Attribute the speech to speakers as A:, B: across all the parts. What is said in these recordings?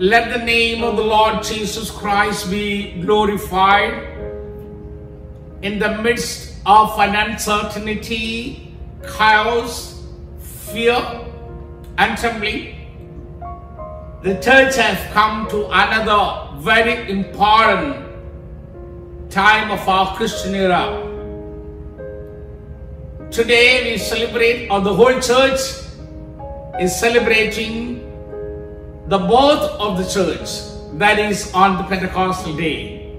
A: Let the name of the Lord Jesus Christ be glorified in the midst of an uncertainty, chaos, fear, and trembling. The church has come to another very important time of our Christian era. Today we celebrate, or the whole church is celebrating the birth of the church, that is on the Pentecostal day.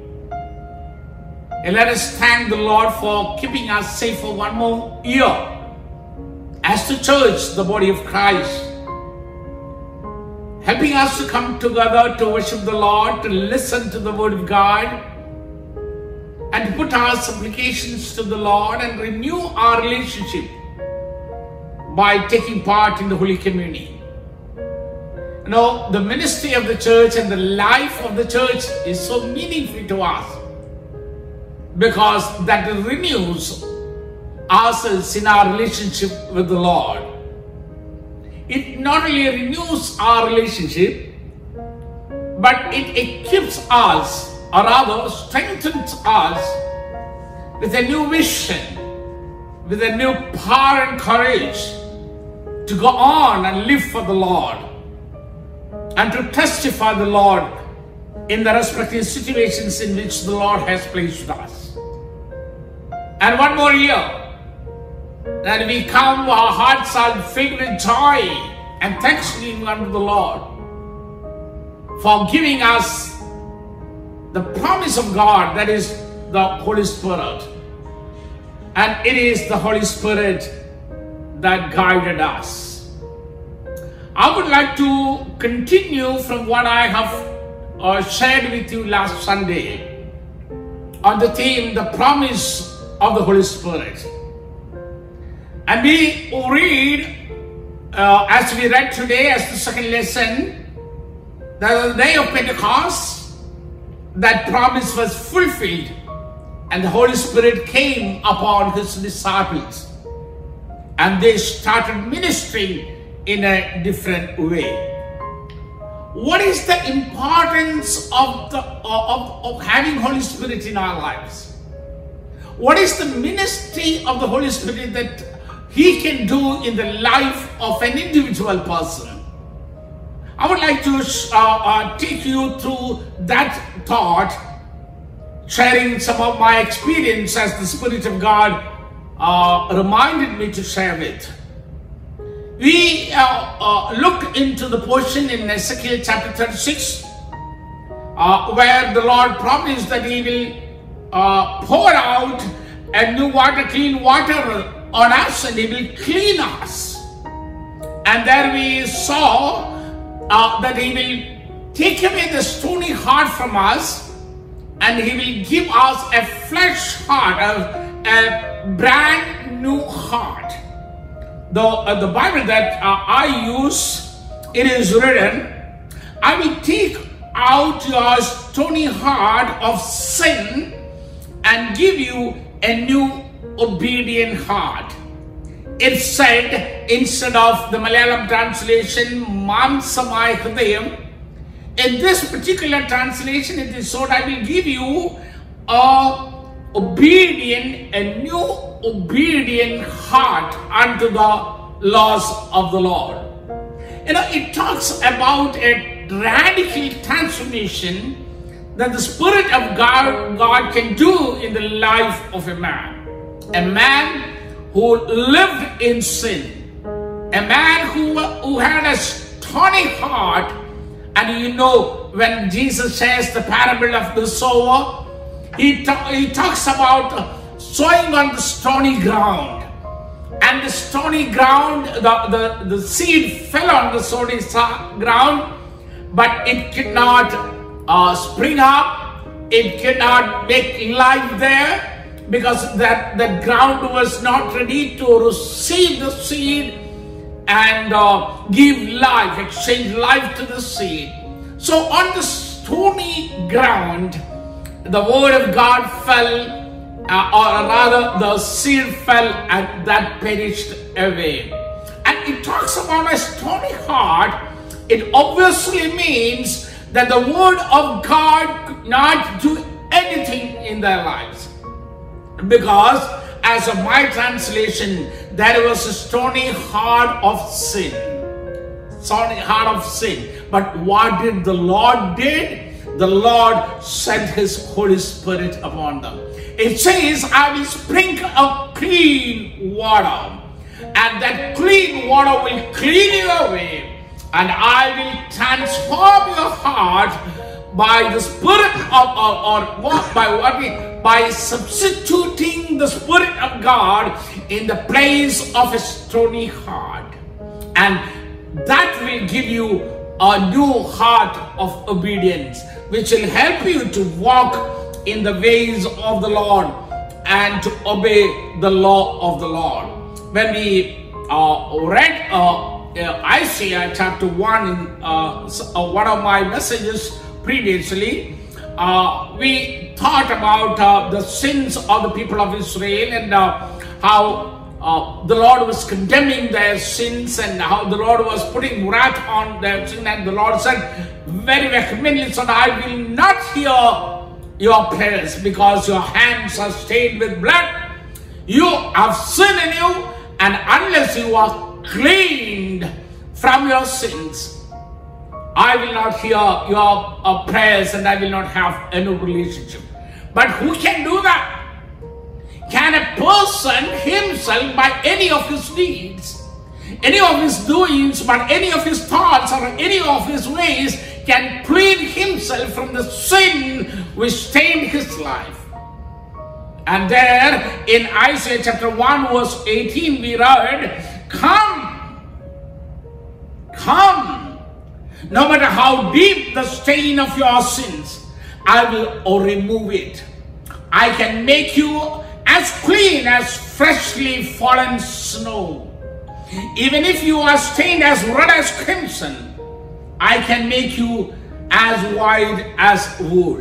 A: And let us thank the Lord for keeping us safe for one more year as the church, the body of Christ, helping us to come together to worship the Lord, to listen to the Word of God, and put our supplications to the Lord and renew our relationship by taking part in the Holy Communion. You know, the ministry of the church and the life of the church is so meaningful to us because that renews ourselves in our relationship with the Lord. It not only renews our relationship, but it equips us, or rather strengthens us with a new vision, with a new power and courage to go on and live for the Lord and to testify the Lord in the respective situations in which the Lord has placed us. And one more year, that we come, our hearts are filled with joy and thanksgiving unto the Lord for giving us the promise of God that is the Holy Spirit. And it is the Holy Spirit that guided us. I would like to continue from what I have uh, shared with you last Sunday on the theme, the promise of the Holy Spirit. And we read, uh, as we read today, as the second lesson, that the day of Pentecost, that promise was fulfilled, and the Holy Spirit came upon his disciples, and they started ministering in a different way. What is the importance of the of, of having Holy Spirit in our lives? What is the ministry of the Holy Spirit that He can do in the life of an individual person? I would like to uh, uh, take you through that thought, sharing some of my experience as the Spirit of God uh, reminded me to share it. We uh, uh, look into the portion in Ezekiel chapter 36, uh, where the Lord promised that He will uh, pour out a new water, clean water on us, and He will clean us. And there we saw uh, that He will take away the stony heart from us, and He will give us a flesh heart, a, a brand new heart. The, uh, the Bible that uh, I use, it is written, I will take out your stony heart of sin and give you a new obedient heart. It said, instead of the Malayalam translation, Mamsamai Hridayam, in this particular translation, it is so I will give you a obedient, a new obedient heart unto the laws of the Lord. You know, it talks about a radical transformation that the Spirit of God, God can do in the life of a man. A man who lived in sin, a man who, who had a stony heart. And you know, when Jesus says the parable of the sower, he, ta- he talks about sowing on the stony ground. And the stony ground, the, the, the seed fell on the stony ground, but it could not uh, spring up, it cannot make life there because that the ground was not ready to receive the seed and uh, give life, exchange life to the seed. So on the stony ground, the word of God fell, Uh, or rather, the seed fell and that perished away. And it talks about a stony heart. It obviously means that the word of God could not do anything in their lives. Because, as of my translation, there was a stony heart of sin. Stony heart of sin. But what did the Lord did? The Lord sent His Holy Spirit upon them. It says, I will sprinkle a clean water, and that clean water will clean you away, and I will transform your heart by the spirit of or, or what by what we by substituting the spirit of God in the place of a stony heart. And that will give you a new heart of obedience which will help you to walk in the ways of the Lord and to obey the law of the Lord when we uh, read uh, uh, Isaiah chapter 1 in uh, uh, one of my messages previously, uh, we thought about the sins of the people of Israel and how the Lord was condemning their sins and how the Lord was putting wrath on their sin. And the Lord said very vehemently, Son, I will not hear your prayers because your hands are stained with blood. You have sin in you, and unless you are cleaned from your sins, I will not hear your uh, prayers and I will not have any relationship. But who can do that? Can a person himself, by any of his deeds, any of his doings, but any of his thoughts or any of his ways, can clean himself from the sin which stained his life? And there in Isaiah chapter 1, verse 18, we read, Come, come, no matter how deep the stain of your sins, I will remove it. I can make you as clean as freshly fallen snow. Even if you are stained as red as crimson, I can make you as white as wool.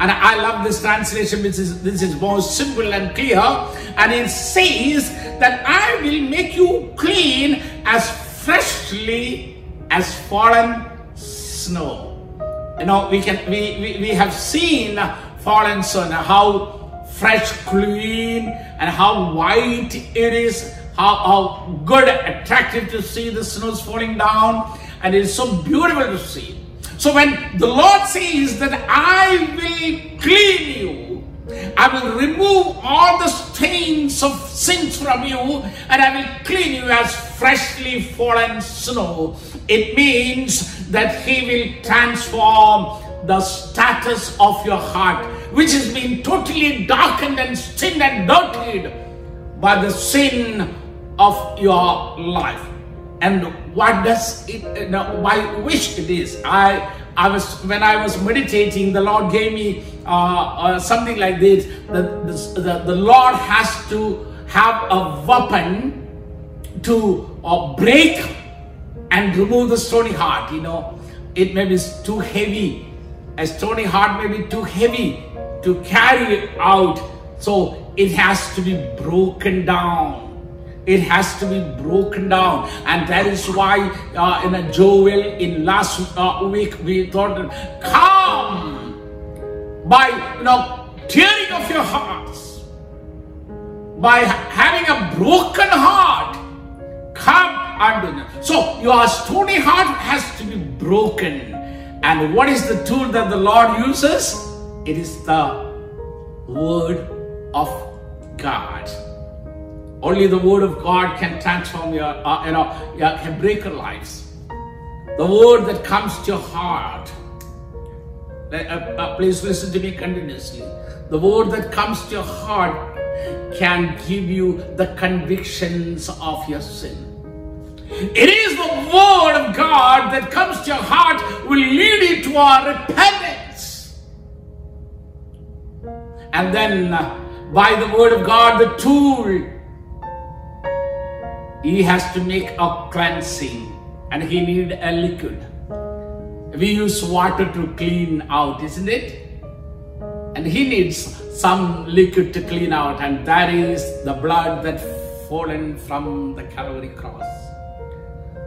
A: And I love this translation, which is this is more simple and clear. And it says that I will make you clean as freshly as fallen snow. You know, we can we, we, we have seen fallen snow, how fresh, clean, and how white it is, how, how good, attractive to see the snows falling down, and it is so beautiful to see. So when the Lord says that I will clean you, I will remove all the stains of sins from you, and I will clean you as freshly fallen snow. It means that He will transform the status of your heart, which has been totally darkened and stained and dirtied by the sin of your life. And what does it, you know, my wish it is, I, I was, when I was meditating, the Lord gave me uh, uh, something like this, the, the, the Lord has to have a weapon to uh, break and remove the stony heart, you know. It may be too heavy. A stony heart may be too heavy to carry out. So it has to be broken down. It has to be broken down, and that is why uh, in a Joel in last uh, week we thought, come by you know tearing of your hearts, by having a broken heart, come unto them. So your stony heart has to be broken, and what is the tool that the Lord uses? It is the word of God. Only the word of God can transform your, uh, you know, your, can break your lives. The word that comes to your heart. Uh, uh, please listen to me continuously. The word that comes to your heart can give you the convictions of your sin. It is the word of God that comes to your heart will lead you to our repentance. And then uh, by the word of God, the tool he has to make a cleansing and he need a liquid. We use water to clean out, isn't it? And he needs some liquid to clean out and that is the blood that fallen from the Calvary cross.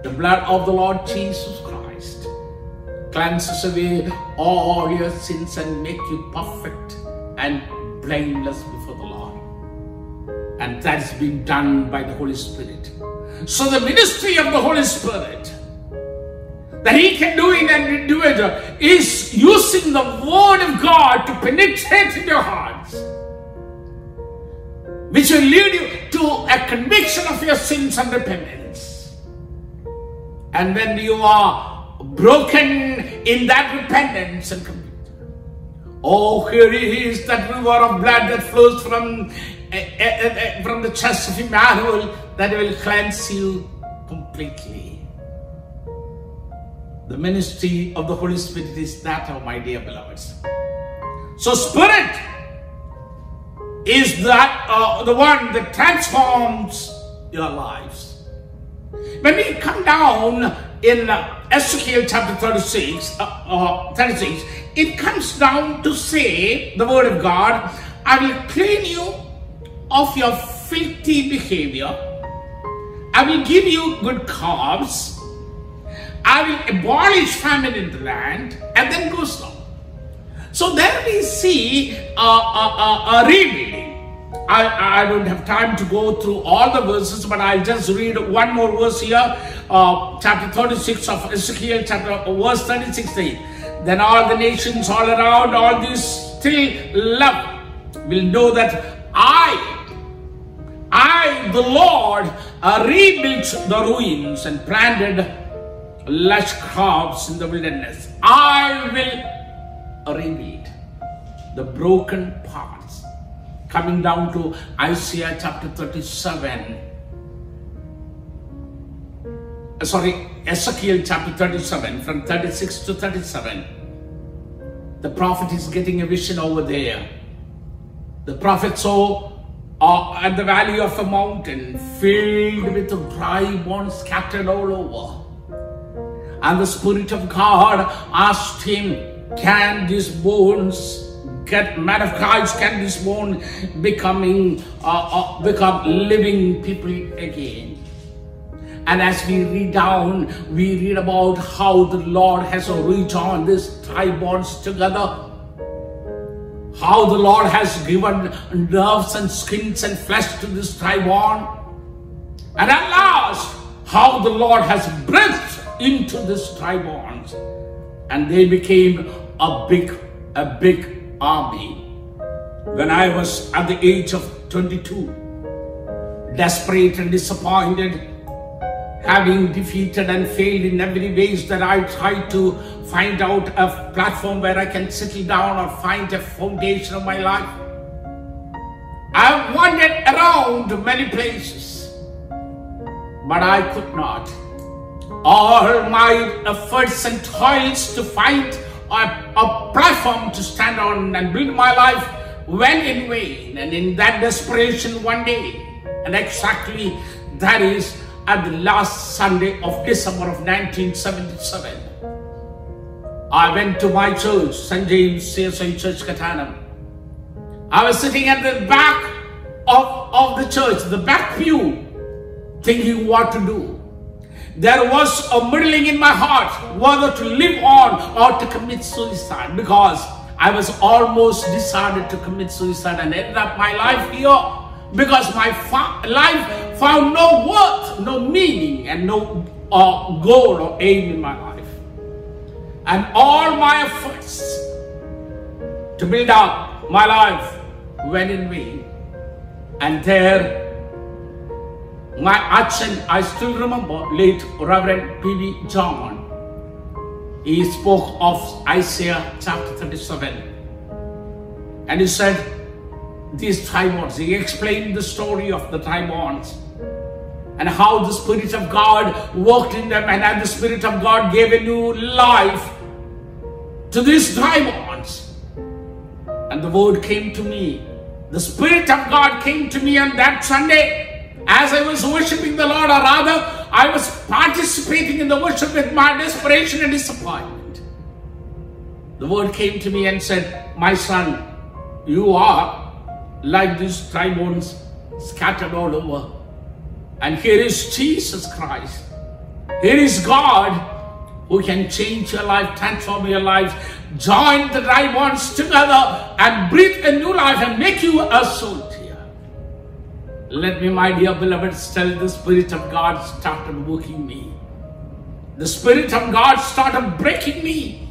A: The blood of the Lord Jesus Christ. cleanses away all your sins and make you perfect and blameless And that's been done by the Holy Spirit. So the ministry of the Holy Spirit that He can do in an individual is using the Word of God to penetrate in your hearts, which will lead you to a conviction of your sins and repentance. And when you are broken in that repentance and conviction, oh, here is that river of blood that flows from, from the chest of Emmanuel that will cleanse you completely. The ministry of the Holy Spirit is that of my dear beloveds. So, Spirit is that uh, the one that transforms your lives. When we come down in uh, Ezekiel chapter 36, uh, uh, 36, it comes down to say, the word of God, I will clean you of your filthy behavior. I will give you good calves I will abolish famine in the land, and then goes on. So there we see a, a, a, a rebuilding. I, I don't have time to go through all the verses, but I'll just read one more verse here, uh, chapter 36 of Ezekiel, chapter uh, verse 36. Then all the nations all around, all these still love, will know that I, I, the Lord, uh, rebuilt the ruins and planted lush crops in the wilderness. I will rebuild the broken parts. Coming down to Isaiah chapter 37. Uh, sorry, Ezekiel chapter 37, from 36 to 37. The prophet is getting a vision over there. The prophet saw uh, at the valley of a mountain filled with the dry bones scattered all over. And the Spirit of God asked him, Can these bones get man of Christ? Can this bone becoming uh, uh, become living people again? And as we read down, we read about how the Lord has on these dry bones together. How the Lord has given nerves and skins and flesh to this bone. And at last, how the Lord has breathed into this bones and they became a big, a big army. When I was at the age of 22, desperate and disappointed, having defeated and failed in every ways that I tried to find out a platform where I can settle down or find a foundation of my life. I wandered around many places, but I could not all my efforts and toils to find a, a platform to stand on and build my life went in vain. And in that desperation one day, and exactly that is at the last Sunday of December of 1977, I went to my church, St. James CSI Church Kattanam. I was sitting at the back of, of the church, the back pew, thinking what to do there was a middling in my heart whether to live on or to commit suicide because I was almost decided to commit suicide and ended up my life here because my life found no worth, no meaning, and no uh, goal or aim in my life. And all my efforts to build up my life went in vain. And there my action, I still remember late Reverend P.V. John. He spoke of Isaiah chapter 37. And he said, these tribons, he explained the story of the tribons and how the Spirit of God worked in them and how the Spirit of God gave a new life to these tribons. And the word came to me. The Spirit of God came to me on that Sunday as I was worshiping the Lord, or rather, I was participating in the worship with my desperation and disappointment. The word came to me and said, My son, you are like these dry bones scattered all over. And here is Jesus Christ. Here is God who can change your life, transform your life, join the dry bones together and breathe a new life and make you a soul tear. Let me, my dear beloveds, tell the Spirit of God started working me. The Spirit of God started breaking me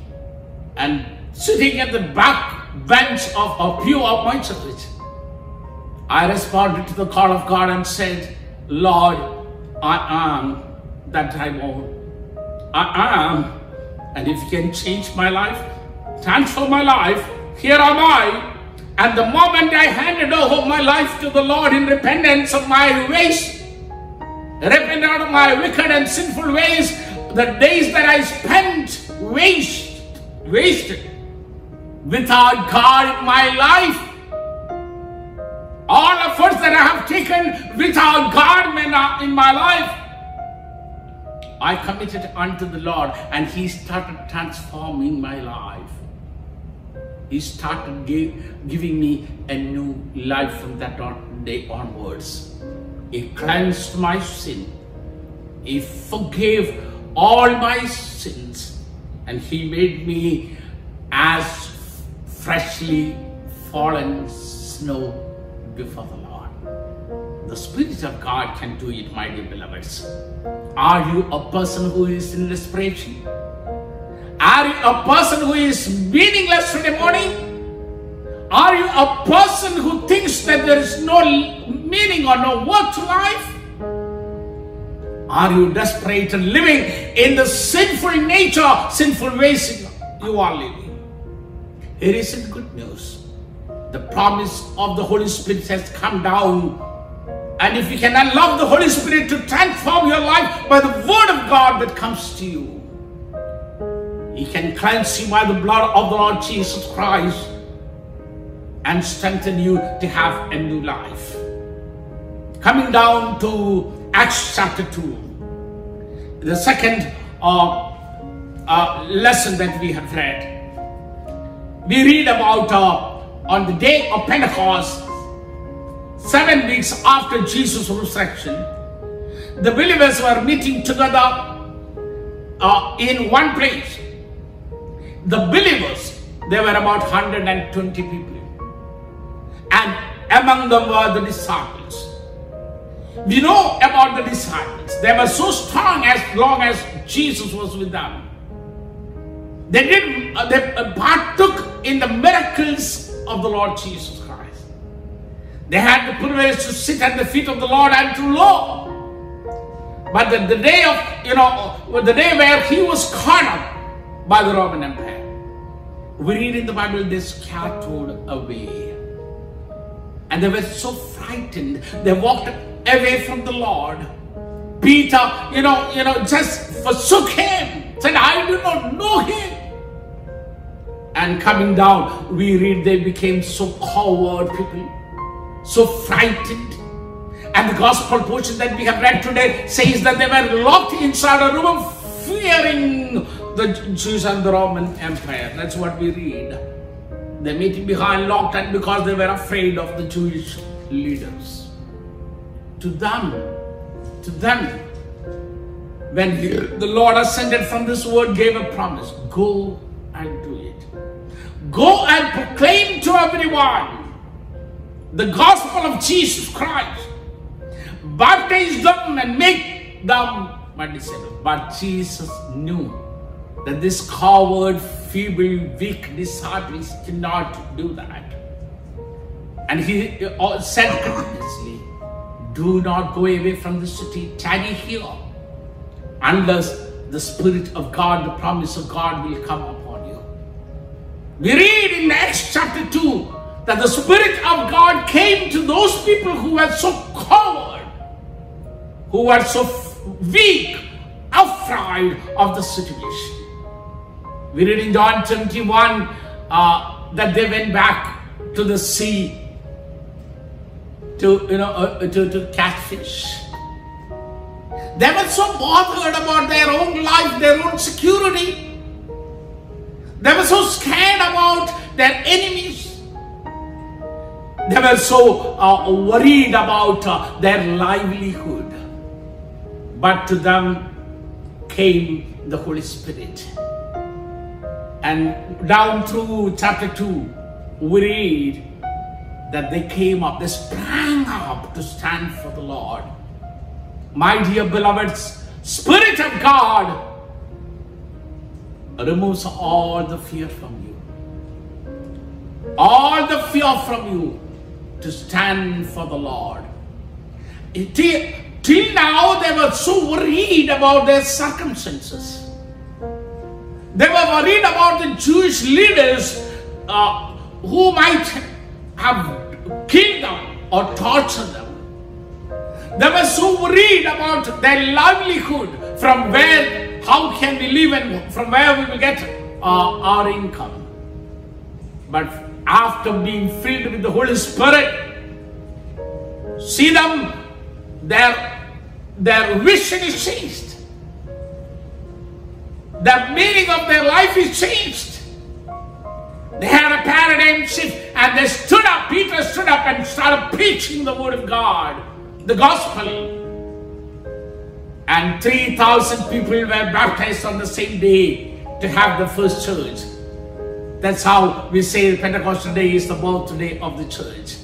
A: and sitting at the back bench of a pew of my church. I responded to the call of God and said, Lord, I am that I want. I am. And if you can change my life, transform my life, here am I. And the moment I handed over my life to the Lord in repentance of my ways, repent out of my wicked and sinful ways, the days that I spent waste, wasted without God in my life, all efforts that I have taken without God in my life, I committed unto the Lord and He started transforming my life. He started give, giving me a new life from that day onwards. He cleansed my sin. He forgave all my sins and He made me as freshly fallen snow before the Lord. The Spirit of God can do it, my dear beloveds. Are you a person who is in desperation? Are you a person who is meaningless in the morning? Are you a person who thinks that there is no meaning or no worth to life? Are you desperate and living in the sinful nature, sinful ways you are living? Here is the good news. The promise of the Holy Spirit has come down and if you can allow the Holy Spirit to transform your life by the word of God that comes to you, He can cleanse you by the blood of the Lord Jesus Christ and strengthen you to have a new life. Coming down to Acts chapter 2, the second uh, uh, lesson that we have read. We read about uh, on the day of Pentecost, seven weeks after Jesus' resurrection, the believers were meeting together uh, in one place. The believers, there were about 120 people. And among them were the disciples. We know about the disciples. They were so strong as long as Jesus was with them. They did uh, they uh, partook in the miracles of the Lord Jesus Christ. they had the privilege to sit at the feet of the Lord and to law. But the, the day of, you know, the day where he was caught up by the Roman Empire, we read in the Bible they scattered away. And they were so frightened. They walked away from the Lord. Peter, you know, you know, just forsook him. Said, I do not know him. And coming down, we read they became so coward people so frightened. And the gospel portion that we have read today says that they were locked inside a room fearing the Jews and the Roman Empire. That's what we read. They're meeting behind locked and because they were afraid of the Jewish leaders. To them, to them, when he, the Lord ascended from this world, gave a promise go and do. Go and proclaim to everyone the gospel of Jesus Christ. Baptize them and make them my disciples. But Jesus knew that this coward, feeble, weak disciples cannot do that. And he uh, said continuously, Do not go away from the city, tarry here, unless the Spirit of God, the promise of God will come upon you. We read in Acts chapter 2 that the Spirit of God came to those people who were so coward, who were so weak, afraid of the situation. We read in John 21 uh, that they went back to the sea to you know uh, to, to catch fish. They were so bothered about their own life, their own security. They were so scared about their enemies. They were so uh, worried about uh, their livelihood. But to them came the Holy Spirit. And down through chapter 2, we read that they came up, they sprang up to stand for the Lord. My dear beloveds, Spirit of God removes all the fear from you. All the fear from you to stand for the Lord. Till, till now, they were so worried about their circumstances. They were worried about the Jewish leaders uh, who might have killed them or tortured them. They were so worried about their livelihood from where, how can we live and from where we will get uh, our income. But after being filled with the Holy Spirit, see them, their, their vision is changed. The meaning of their life is changed. They had a paradigm shift and they stood up. Peter stood up and started preaching the word of God, the gospel. And 3,000 people were baptized on the same day to have the first church. That's how we say Pentecostal day is the birthday of the church.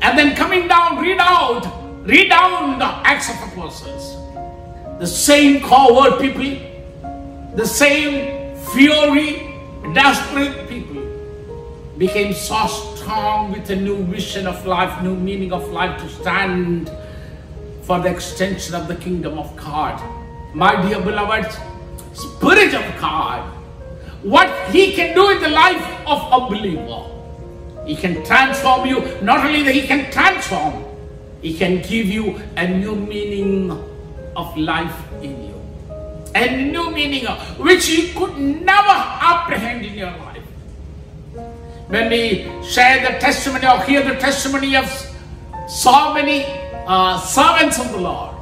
A: And then coming down, read out, read down the Acts of Apostles. The same coward people, the same fury, desperate people became so strong with a new vision of life, new meaning of life to stand for the extension of the kingdom of God. My dear beloved, Spirit of God what he can do in the life of a believer. He can transform you. Not only that he can transform, he can give you a new meaning of life in you. A new meaning which you could never apprehend in your life. When we share the testimony or hear the testimony of so many uh, servants of the Lord,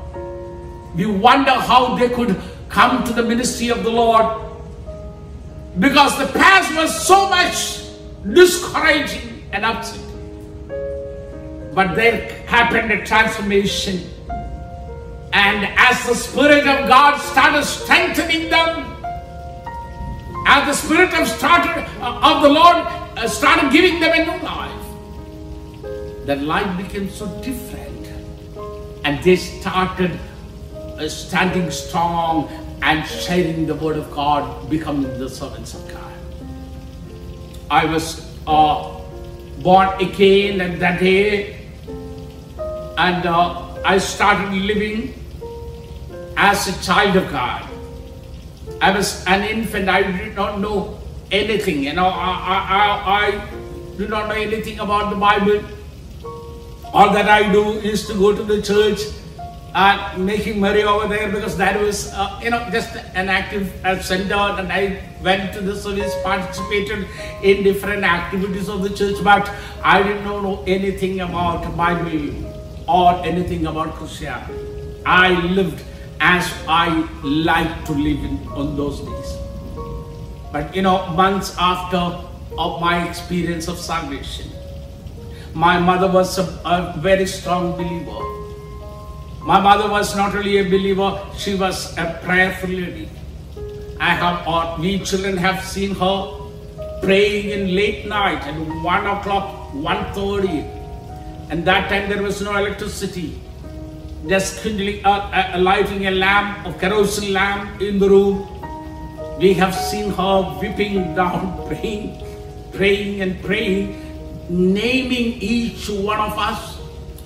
A: we wonder how they could come to the ministry of the Lord because the past was so much discouraging and upset. But there happened a transformation. And as the Spirit of God started strengthening them, as the Spirit of, started, uh, of the Lord uh, started giving them a new life, their life became so different. And they started uh, standing strong and sharing the word of God, becoming the servants of God. I was uh, born again at that day, and uh, I started living as a child of God. I was an infant, I did not know anything, you know, I, I, I, I did not know anything about the Bible. All that I do is to go to the church and making merry over there because that was, uh, you know, just an active uh, center and I went to the service, participated in different activities of the church, but I did not know anything about Bible or anything about Christianity. I lived as I liked to live in, on those days. But, you know, months after of my experience of salvation, my mother was a, a very strong believer my mother was not only a believer, she was a prayerful lady. I have, or we children have seen her praying in late night at 1 o'clock, 1.30. And that time there was no electricity. Just kindling, uh, uh, lighting a lamp, a kerosene lamp in the room. We have seen her weeping down, praying, praying and praying, naming each one of us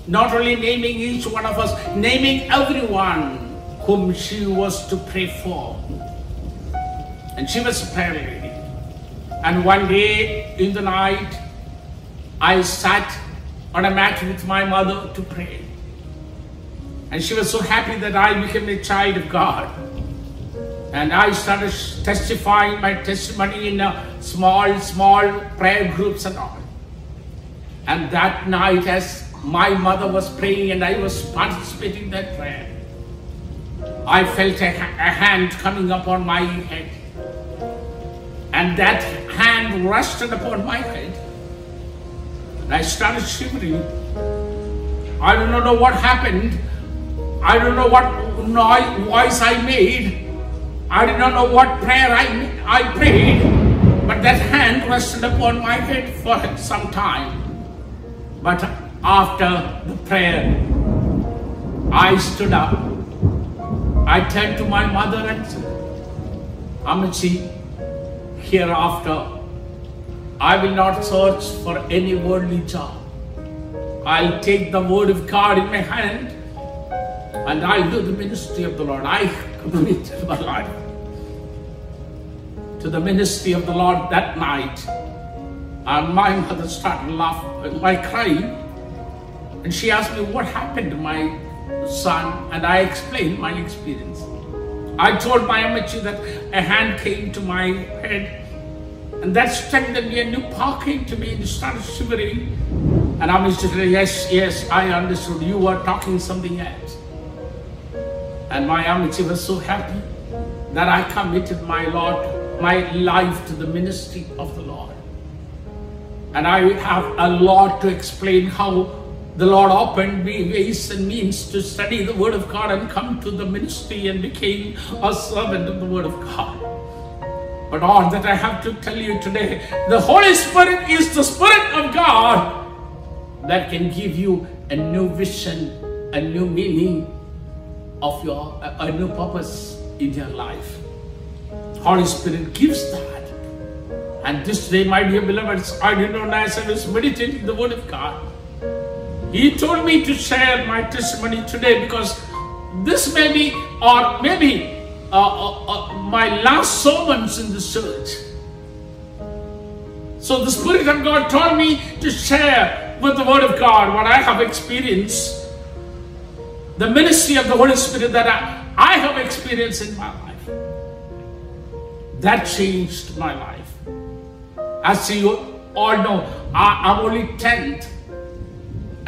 A: not only naming each one of us, naming everyone whom she was to pray for. And she was lady. And one day in the night, I sat on a mat with my mother to pray. And she was so happy that I became a child of God. And I started testifying my testimony in a small, small prayer groups and all. And that night, as my mother was praying and I was participating in that prayer. I felt a, a hand coming upon my head. And that hand rested upon my head. And I started shivering. I do not know what happened. I don't know what noise, voice I made. I did not know what prayer I, I prayed, but that hand rested upon my head for some time. But after the prayer, I stood up. I turned to my mother and said, Amachi, hereafter, I will not search for any worldly job. I'll take the word of God in my hand and I'll do the ministry of the Lord. I committed my life to the ministry of the Lord that night. And my mother started laughing, my crying, and she asked me what happened to my son, and I explained my experience. I told my Amachi that a hand came to my head, and that strengthened me, a new power came to me, and started shivering. And was just yes, yes, I understood. You were talking something else. And my Amachi was so happy that I committed my Lord, my life to the ministry of the Lord. And I have a lot to explain how the Lord opened me ways and means to study the Word of God and come to the ministry and became a servant of the Word of God. But all that I have to tell you today, the Holy Spirit is the Spirit of God that can give you a new vision, a new meaning of your, a, new purpose in your life. Holy Spirit gives that. And this day, my dear beloveds, I did not know I was meditating the Word of God. He told me to share my testimony today because this may be, or maybe, uh, uh, uh, my last sermons in the church. So the Spirit of God told me to share with the Word of God what I have experienced, the ministry of the Holy Spirit that I, I have experienced in my life. That changed my life. As you all know, I, am only 10th.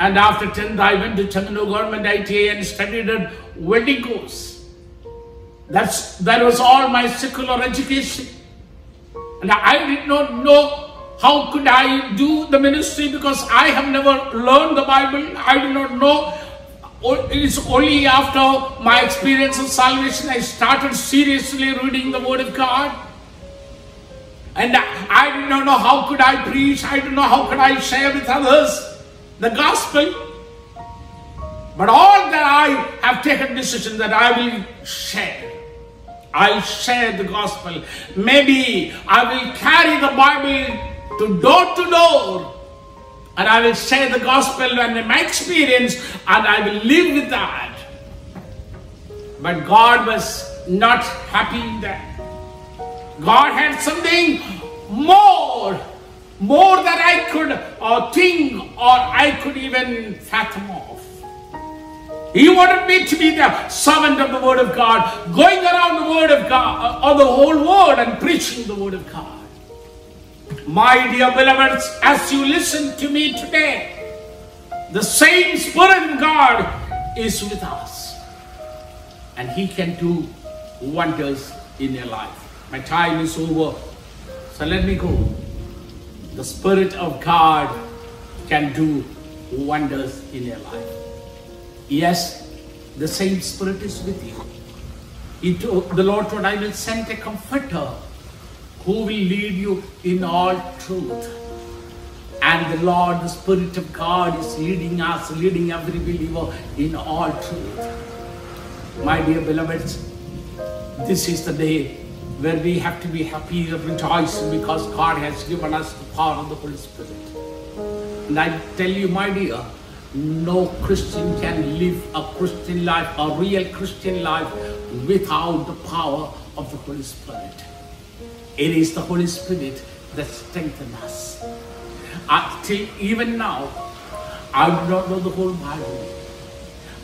A: And after 10th, I went to Changano Government ITI and studied at welding course. That's, that was all my secular education. And I did not know how could I do the ministry because I have never learned the Bible. I do not know. It's only after my experience of salvation I started seriously reading the Word of God. And I did not know how could I preach. I didn't know how could I share with others the gospel. But all that I have taken decision that I will share. I'll share the gospel. Maybe I will carry the Bible to door to door and I will share the gospel and my experience and I will live with that. But God was not happy in that. God had something more, more that I could uh, think or I could even fathom of. He wanted me to be the servant of the Word of God, going around the Word of God, or the whole world and preaching the Word of God. My dear beloveds, as you listen to me today, the same Spirit of God is with us. And He can do wonders in your life. My time is over. So let me go. The Spirit of God can do wonders in your life. Yes, the same Spirit is with you. Told, the Lord told, I will send a comforter who will lead you in all truth. And the Lord, the Spirit of God, is leading us, leading every believer in all truth. My dear beloveds, this is the day where we have to be happy and rejoicing because God has given us the power of the Holy Spirit. And I tell you, my dear, no Christian can live a Christian life, a real Christian life, without the power of the Holy Spirit. It is the Holy Spirit that strengthens us. Until even now, I do not know the whole Bible.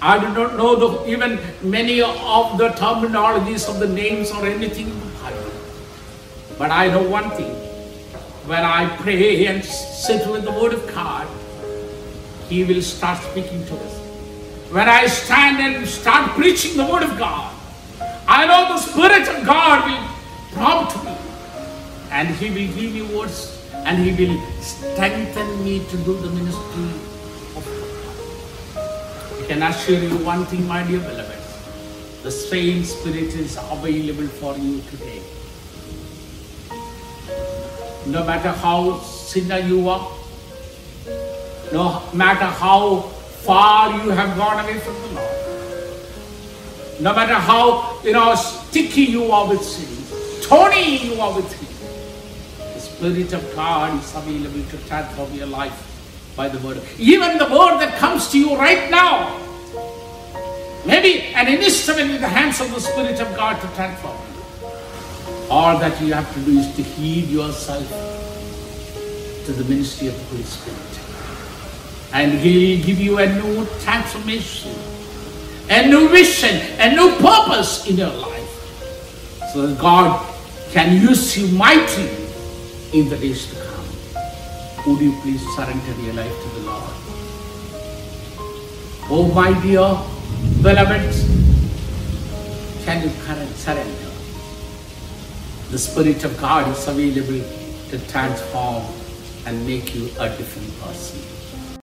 A: I do not know the, even many of the terminologies of the names or anything. But I know one thing. When I pray and sit with the Word of God, He will start speaking to us. When I stand and start preaching the Word of God, I know the Spirit of God will prompt me and He will give me words and He will strengthen me to do the ministry of God. I can assure you one thing, my dear beloved. the same Spirit is available for you today. No matter how sinner you are, no matter how far you have gone away from the Lord, no matter how you know sticky you are with sin, thorny you are with sin, the Spirit of God is available to transform your life by the word. Even the word that comes to you right now, maybe an instrument in the hands of the Spirit of God to transform. All that you have to do is to heed yourself to the ministry of the Holy Spirit. And He'll give you a new transformation, a new vision, a new purpose in your life. So that God can use you mightily in the days to come. Would you please surrender your life to the Lord? Oh, my dear beloved, can you surrender? The Spirit of God is available to transform and make you a different person.